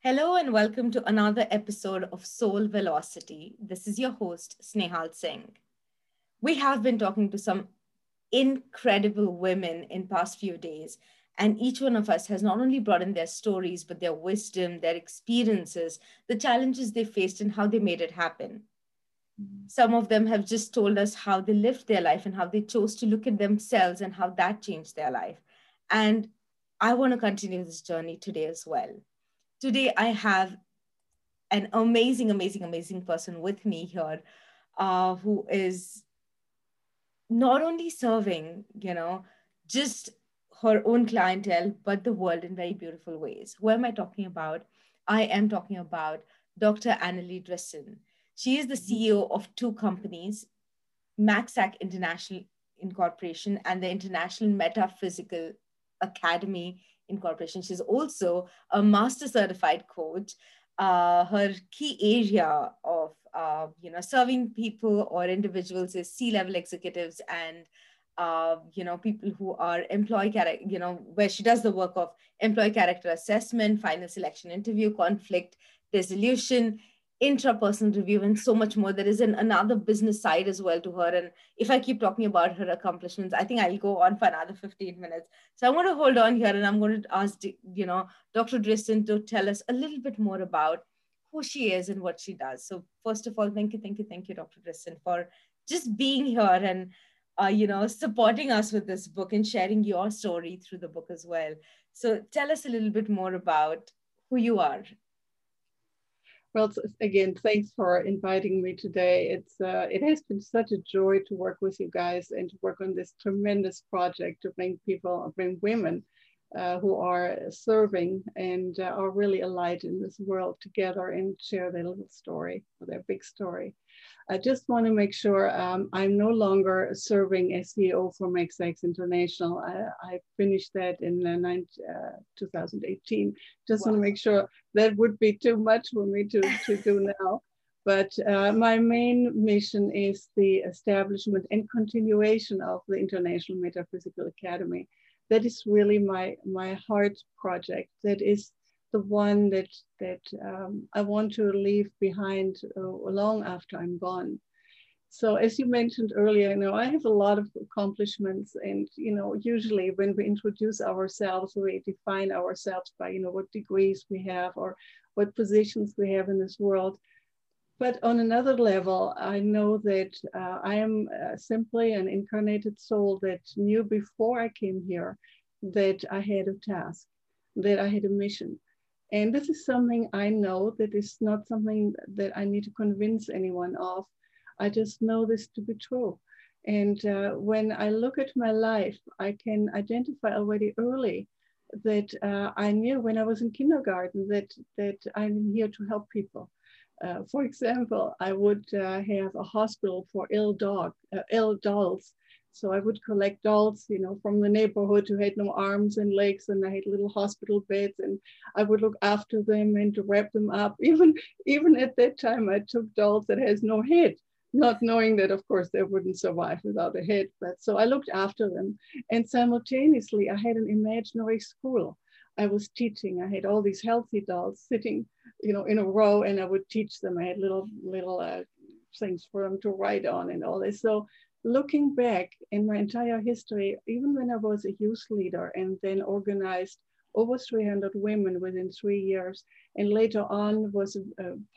Hello and welcome to another episode of Soul Velocity. This is your host, Snehal Singh. We have been talking to some incredible women in past few days, and each one of us has not only brought in their stories, but their wisdom, their experiences, the challenges they faced, and how they made it happen. Mm. Some of them have just told us how they lived their life and how they chose to look at themselves and how that changed their life. And I want to continue this journey today as well. Today, I have an amazing, amazing, amazing person with me here uh, who is not only serving, you know, just her own clientele, but the world in very beautiful ways. Who am I talking about? I am talking about Dr. Annelie Driessen. She is the CEO of two companies, MaxAC International Incorporation and the International Metaphysical Academy Incorporation. She's also a master certified coach. Uh, her key area of uh, you know serving people or individuals is C-level executives and uh, you know people who are employee character you know where she does the work of employee character assessment, final selection interview, conflict resolution, intrapersonal review and so much more. There is an, another business side as well to her. And if i keep talking about her accomplishments i think i'll go on for another 15 minutes. So i'm going to hold on here and i'm going to ask you know dr Driessen to tell us a little bit more about who she is and what she does. So first of all thank you thank you thank you dr Driessen for just being here and uh, you know supporting us with this book and sharing your story through the book as well. So tell us a little bit more about who you are well, again, thanks for inviting me today. It's uh, it has been such a joy to work with you guys and to work on this tremendous project to bring people, bring women uh, who are serving and uh, are really alive in this world together and share their little story, their big story. I just want to make sure um, I'm no longer serving as CEO for MaxAC International. I, I, finished that in uh, 19, uh, 2018. Just wow. want to make sure that would be too much for me to, to do now. But uh, my main mission is the establishment and continuation of the International Metaphysical Academy. That is really my, my heart project. That is the one that that um, I want to leave behind uh, long after I'm gone. So as you mentioned earlier, you know, I have a lot of accomplishments and, you know, usually when we introduce ourselves, we define ourselves by, you know, what degrees we have or what positions we have in this world. But on another level, I know that uh, I am uh, simply an incarnated soul that knew before I came here that I had a task, that I had a mission. And this is something I know that is not something that I need to convince anyone of. I just know this to be true. And uh, when I look at my life, I can identify already early that uh, I knew when I was in kindergarten that, that I'm here to help people. Uh, for example, I would uh, have a hospital for ill dog, uh, ill dolls so I would collect dolls, you know, from the neighborhood who had no arms and legs, and I had little hospital beds, and I would look after them and wrap them up. Even even at that time, I took dolls that has no head, not knowing that, of course, they wouldn't survive without a head. But so I looked after them, and simultaneously, I had an imaginary school. I was teaching. I had all these healthy dolls sitting, you know, in a row, and I would teach them. I had little little uh, things for them to write on and all this. So looking back in my entire history, even when I was a youth leader and then organized over 300 women within three years, and later on was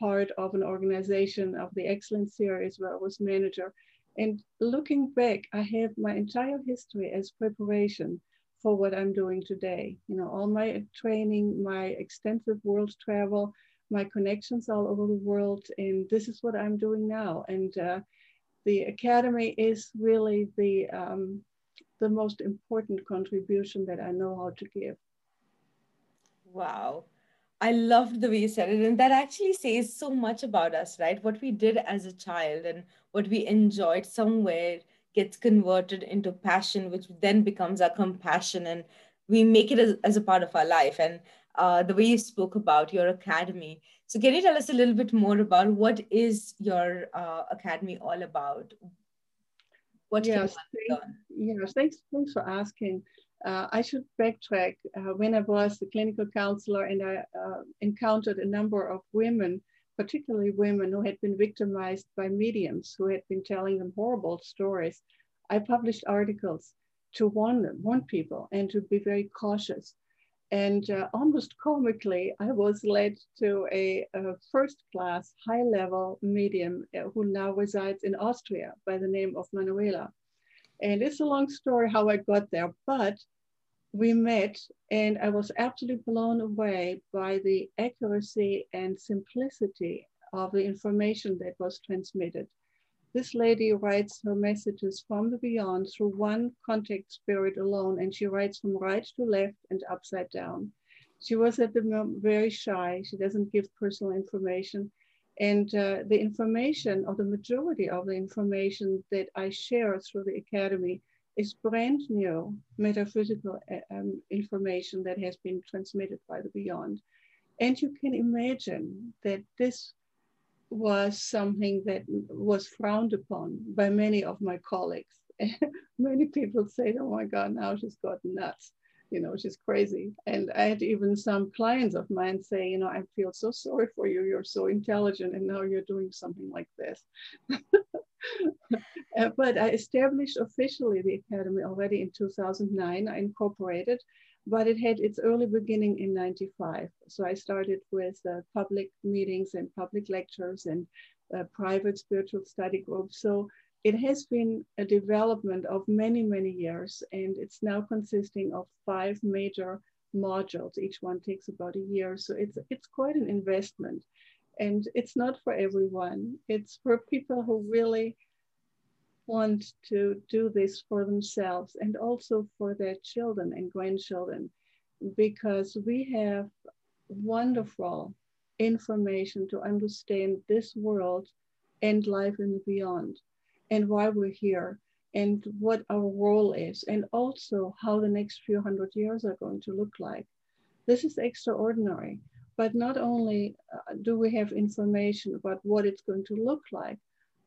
part of an organization of the Excellence Series where I was manager. And looking back, I have my entire history as preparation for what I'm doing today. You know, all my training, my extensive world travel, my connections all over the world, and this is what I'm doing now. And uh, the academy is really the um, the most important contribution that I know how to give. Wow. I loved the way you said it. And that actually says so much about us, right? What we did as a child and what we enjoyed somewhere gets converted into passion, which then becomes our compassion. And we make it as, as a part of our life. And uh, the way you spoke about your academy. So, can you tell us a little bit more about what is your uh, academy all about? What yes, thank, yes, thanks, thanks for asking. uh, I should backtrack. Uh, when I was a clinical counselor and I uh, encountered a number of women, particularly women who had been victimized by mediums who had been telling them horrible stories, I published articles to warn them, warn people, and to be very cautious. And uh, almost comically, I was led to a, a first class, high level medium uh, who now resides in Austria by the name of Manuela. And it's a long story how I got there, but we met and I was absolutely blown away by the accuracy and simplicity of the information that was transmitted. This lady writes her messages from the beyond through one contact spirit alone, and she writes from right to left and upside down. She was at the moment very shy. She doesn't give personal information. And uh, the information, or the majority of the information that I share through the Academy, is brand new metaphysical uh, um, information that has been transmitted by the beyond. And you can imagine that this was something that was frowned upon by many of my colleagues. many people said, oh my God, now she's got nuts you know, she's crazy. And I had even some clients of mine say, you know, I feel so sorry for you. You're so intelligent and now you're doing something like this. uh, but I established officially the Academy already in 2009. I incorporated, but it had its early beginning in 95. So I started with uh, public meetings and public lectures and uh, private spiritual study groups. So it has been a development of many, many years, and it's now consisting of five major modules. Each one takes about a year, so it's it's quite an investment, and it's not for everyone. It's for people who really want to do this for themselves and also for their children and grandchildren, because we have wonderful information to understand this world and life in the beyond and why we're here and what our role is, and also how the next few hundred years are going to look like. This is extraordinary. But not only uh, do we have information about what it's going to look like,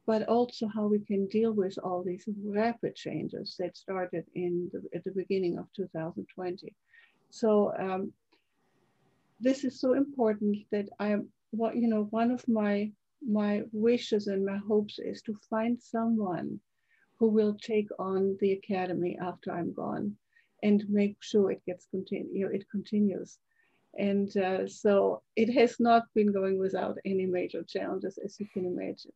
but also how we can deal with all these rapid changes that started in the, at the beginning of 2020. So um, this is so important that I'm, what you know, one of my my wishes and my hopes is to find someone who will take on the academy after I'm gone and make sure it gets continue it continues. And uh, so it has not been going without any major challenges, as you can imagine.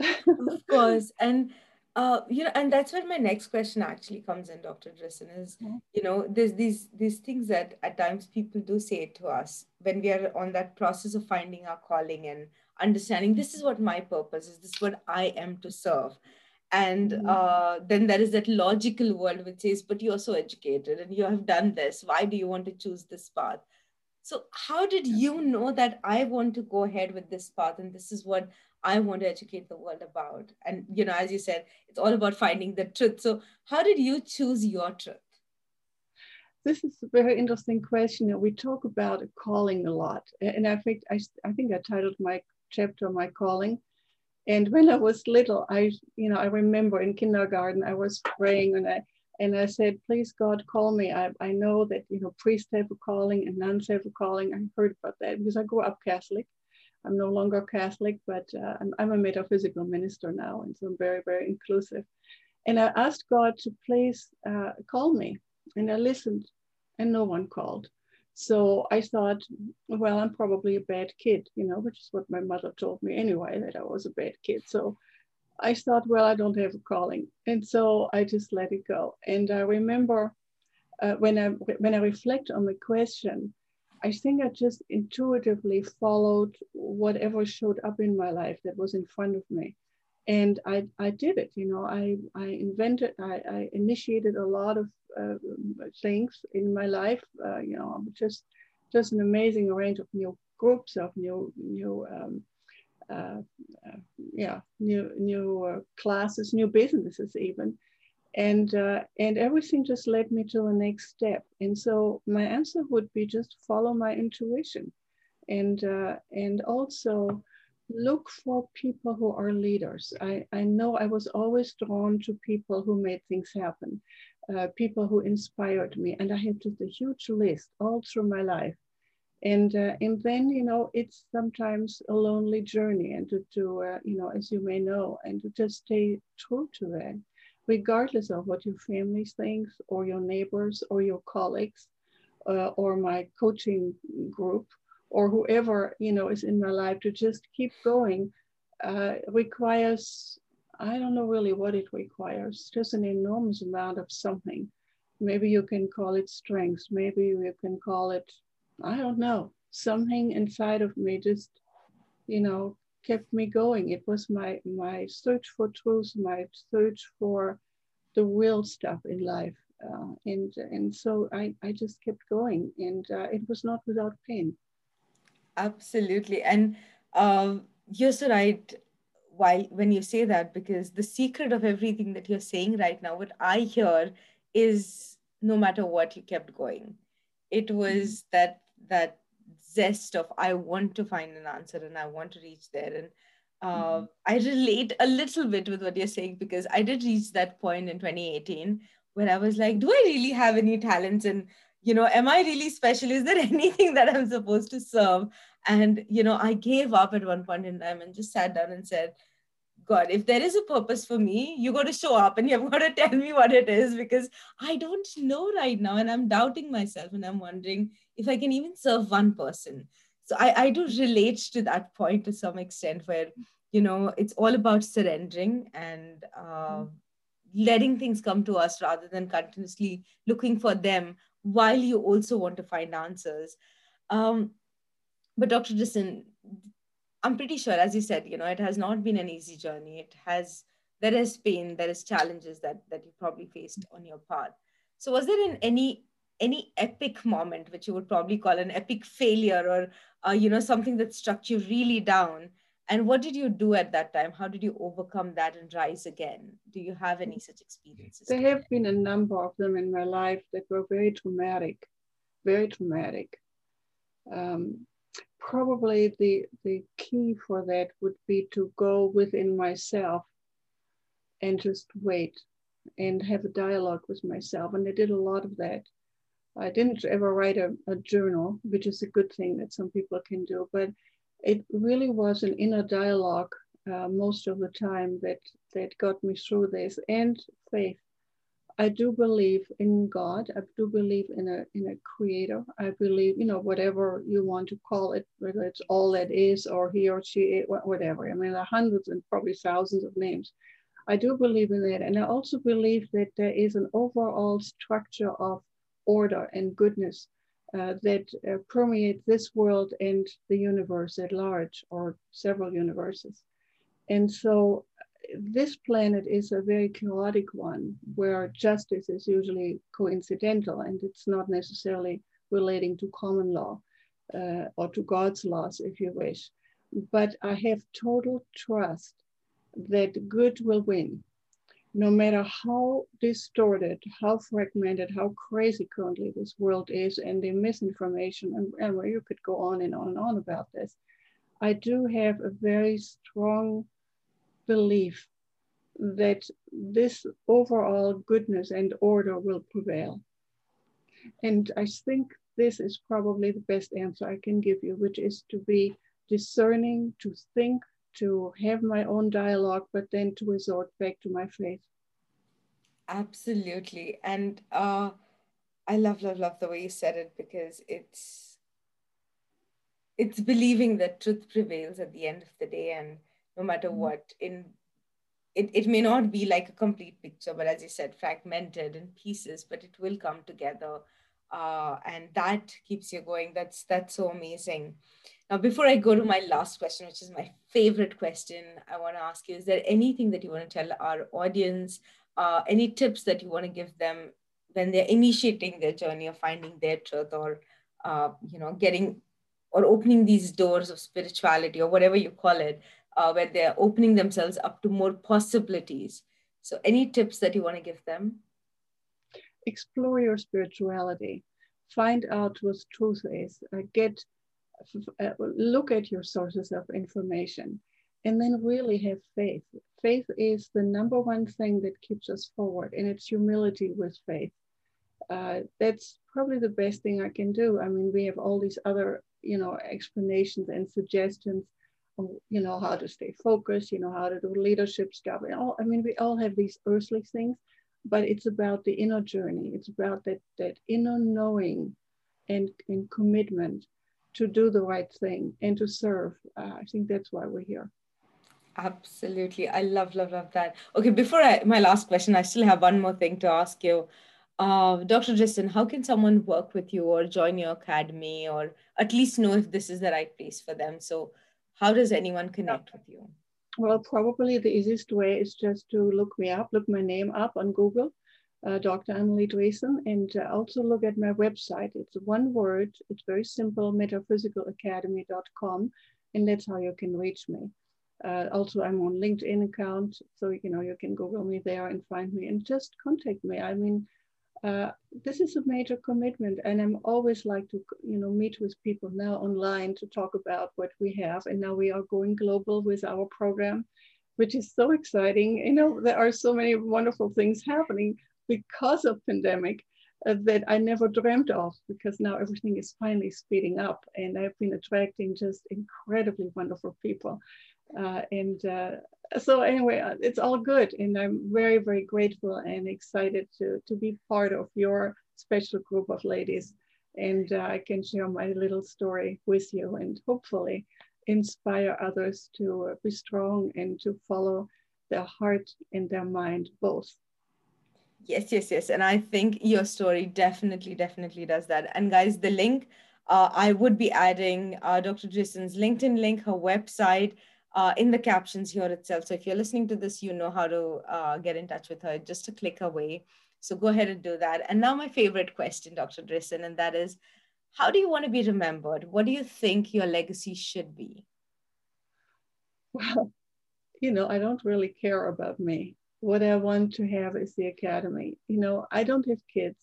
Of course, and uh, you know, and that's where my next question actually comes in, Dr. Driessen, is you know, there's these these things that at times people do say to us when we are on that process of finding our calling and understanding this is what my purpose is. This is what i am to serve. And mm-hmm. uh, then there is that logical world which says but you're so educated and you have done this. Why do you want to choose this path? So how did you know that i want to go ahead with this path and this is what i want to educate the world about and you know as you said it's all about finding the truth so how did you choose your truth this is a very interesting question. We talk about calling a lot, and I think I, I think I titled my chapter my calling. And when I was little, I, you know, I remember in kindergarten, I was praying and I, and I said, please God, call me. I, I know that, you know, priests have a calling and nuns have a calling. I heard about that because I grew up Catholic. I'm no longer Catholic, but uh, I'm, I'm a metaphysical minister now. And so I'm very, very inclusive. And I asked God to please uh, call me. And I listened and no one called. So I thought, well, I'm probably a bad kid, you know, which is what my mother told me anyway, that I was a bad kid. So I thought, well, I don't have a calling. And so I just let it go. And I remember uh, when, I, when I reflect on the question, I think I just intuitively followed whatever showed up in my life that was in front of me. And I, I did it, you know, I, I invented, I, I initiated a lot of uh, things in my life. Uh, you know, just just an amazing range of new groups of new new um, uh, uh, yeah new new uh, classes, new businesses even, and uh, and everything just led me to the next step. And so my answer would be just follow my intuition, and and also look for people who are leaders. I, I know I was always drawn to people who made things happen uh, people who inspired me. And I have just a huge list all through my life. And, uh, and then, you know, it's sometimes a lonely journey and to, to uh, you know, as you may know, and to just stay true to that, regardless of what your family thinks or your neighbors or your colleagues uh, or my coaching group or whoever, you know, is in my life to just keep going uh, requires I don't know really what it requires, just an enormous amount of something. Maybe you can call it strength. Maybe you can call it, I don't know, something inside of me just, you know, kept me going. It was my, my search for truth, my search for the real stuff in life. Uh, and, and so I, I just kept going and uh, it was not without pain. Absolutely. And um, you're so right why when you say that because the secret of everything that you're saying right now what i hear is no matter what you kept going it was mm-hmm. that that zest of i want to find an answer and i want to reach there and uh, mm-hmm. i relate a little bit with what you're saying because i did reach that point in 2018 where i was like do i really have any talents and you know am i really special is there anything that i'm supposed to serve and you know i gave up at one point in time and just sat down and said God, if there is a purpose for me, you got to show up and you've got to tell me what it is because I don't know right now. And I'm doubting myself and I'm wondering if I can even serve one person. So I, I do relate to that point to some extent where, you know, it's all about surrendering and uh, letting things come to us rather than continuously looking for them while you also want to find answers. Um, but Dr. Driessen, I'm pretty sure, as you said, you know, it has not been an easy journey. It has there is pain, there is challenges that that you probably faced on your path. So, was there in any any epic moment which you would probably call an epic failure, or uh, you know, something that struck you really down? And what did you do at that time? How did you overcome that and rise again? Do you have any such experiences? There have been a number of them in my life that were very traumatic, very traumatic. Um, probably the, the key for that would be to go within myself and just wait and have a dialogue with myself. And I did a lot of that. I didn't ever write a, a journal, which is a good thing that some people can do, but it really was an inner dialogue uh, most of the time that that got me through this and faith I do believe in God. I do believe in a in a creator. I believe, you know, whatever you want to call it, whether it's all that is or he or she, whatever. I mean, there are hundreds and probably thousands of names. I do believe in that. And I also believe that there is an overall structure of order and goodness uh, that uh, permeates this world and the universe at large, or several universes. And so this planet is a very chaotic one where justice is usually coincidental and it's not necessarily relating to common law uh, or to God's laws, if you wish. But I have total trust that good will win, no matter how distorted, how fragmented, how crazy currently this world is, and the misinformation, and, and you could go on and on and on about this. I do have a very strong belief that this overall goodness and order will prevail. And I think this is probably the best answer I can give you, which is to be discerning, to think, to have my own dialogue, but then to resort back to my faith. Absolutely. And uh, I love, love, love the way you said it because it's it's believing that truth prevails at the end of the day and no matter mm-hmm. what in it, it may not be like a complete picture but as you said fragmented in pieces but it will come together uh, and that keeps you going that's that's so amazing now before i go to my last question which is my favorite question i want to ask you is there anything that you want to tell our audience uh, any tips that you want to give them when they're initiating their journey of finding their truth or uh, you know getting or opening these doors of spirituality or whatever you call it uh, where they're opening themselves up to more possibilities. So, any tips that you want to give them? Explore your spirituality. Find out what truth is. Uh, get uh, look at your sources of information, and then really have faith. Faith is the number one thing that keeps us forward, and it's humility with faith. Uh, that's probably the best thing I can do. I mean, we have all these other, you know, explanations and suggestions, you know, how to stay focused, you know, how to do leadership stuff. And all, I mean, we all have these earthly things, but it's about the inner journey. It's about that that inner knowing and, and commitment to do the right thing and to serve. Uh, I think that's why we're here. Absolutely. I love, love, love that. Okay, before I, my last question, I still have one more thing to ask you. Uh, Dr. Justin, how can someone work with you or join your academy or at least know if this is the right place for them? So, how does anyone connect with you? Well, probably the easiest way is just to look me up, look my name up on Google, uh, Dr. Annelie Driessen, and uh, also look at my website. It's one word, it's very simple, metaphysicalacademy.com, and that's how you can reach me. Uh, also, I'm on LinkedIn account, so you know you can Google me there and find me and just contact me. I mean, uh, this is a major commitment, and I'm always like to you know meet with people now online to talk about what we have. And now we are going global with our program, which is so exciting. You know, there are so many wonderful things happening because of pandemic uh, that I never dreamt of because now everything is finally speeding up and I've been attracting just incredibly wonderful people. Uh, and uh, so anyway, uh, it's all good. And I'm very, very grateful and excited to, to be part of your special group of ladies. And uh, I can share my little story with you and hopefully inspire others to be strong and to follow their heart and their mind both. Yes, yes, yes. And I think your story definitely, definitely does that. And guys, the link, uh, I would be adding uh, Dr. Jason's LinkedIn link, her website, uh, in the captions here itself. So if you're listening to this, you know how to uh, get in touch with her, just a click away. So go ahead and do that. And now my favorite question, Dr. Driessen, and that is, how do you want to be remembered? What do you think your legacy should be? Well, you know, I don't really care about me. What I want to have is the academy. You know, I don't have kids.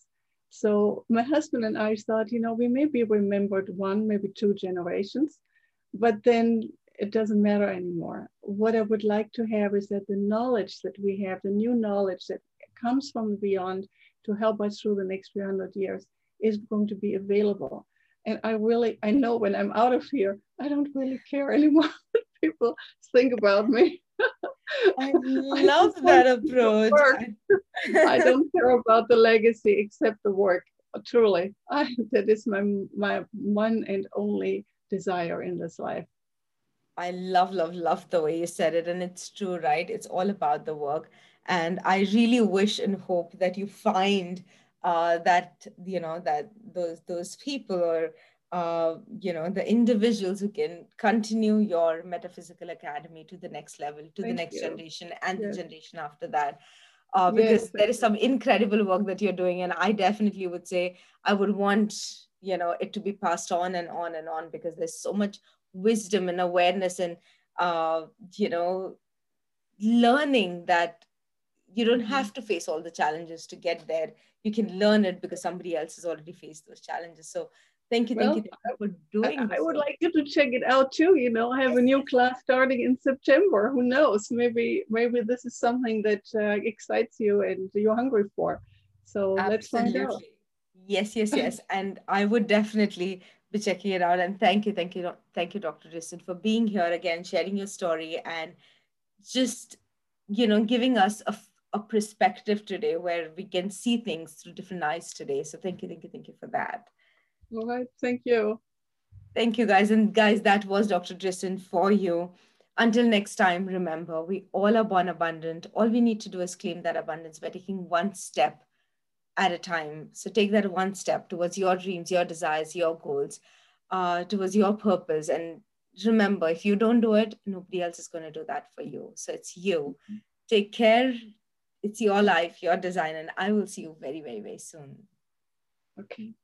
So my husband and I thought, you know, we may be remembered one, maybe two generations, but then it doesn't matter anymore. What I would like to have is that the knowledge that we have, the new knowledge that comes from beyond to help us through the next 300 years is going to be available. And I really, I know when I'm out of here, I don't really care anymore what people think about me. I love I that approach. I don't care about the legacy except the work. Truly, I, that is my my one and only desire in this life. I love, love, love the way you said it. And it's true, right? It's all about the work. And I really wish and hope that you find uh, that, you know, that those those people or uh, you know, the individuals who can continue your metaphysical academy to the next level, to Thank the next you. generation and yes. the generation after that. Uh, because yes. there is some incredible work that you're doing. And I definitely would say I would want, you know, it to be passed on and on and on because there's so much wisdom and awareness and uh, you know learning that you don't mm-hmm. have to face all the challenges to get there. You can learn it because somebody else has already faced those challenges. So thank you thank you, you for doing I, I would like you to check it out too you know i have a new class starting in september. Who knows? Maybe maybe this is something that uh, excites you and you're hungry for. So Absolutely. let's find out yes yes yes and i would definitely be checking it out. And thank you, thank you, thank you, Dr. Driessen, for being here again, sharing your story, and just you know giving us a, a perspective today where we can see things through different eyes today. So thank you, thank you, thank you for that. All right, thank you. Thank you, guys. And guys, that was Dr. Driessen for you. Until next time, remember, we all are born abundant. All we need to do is claim that abundance by taking one step at a time. So take that one step towards your dreams, your desires, your goals, uh, towards your purpose. And remember, if you don't do it, nobody else is going to do that for you. So it's you. Take care. It's your life, your design, and I will see you very, very, very soon. Okay.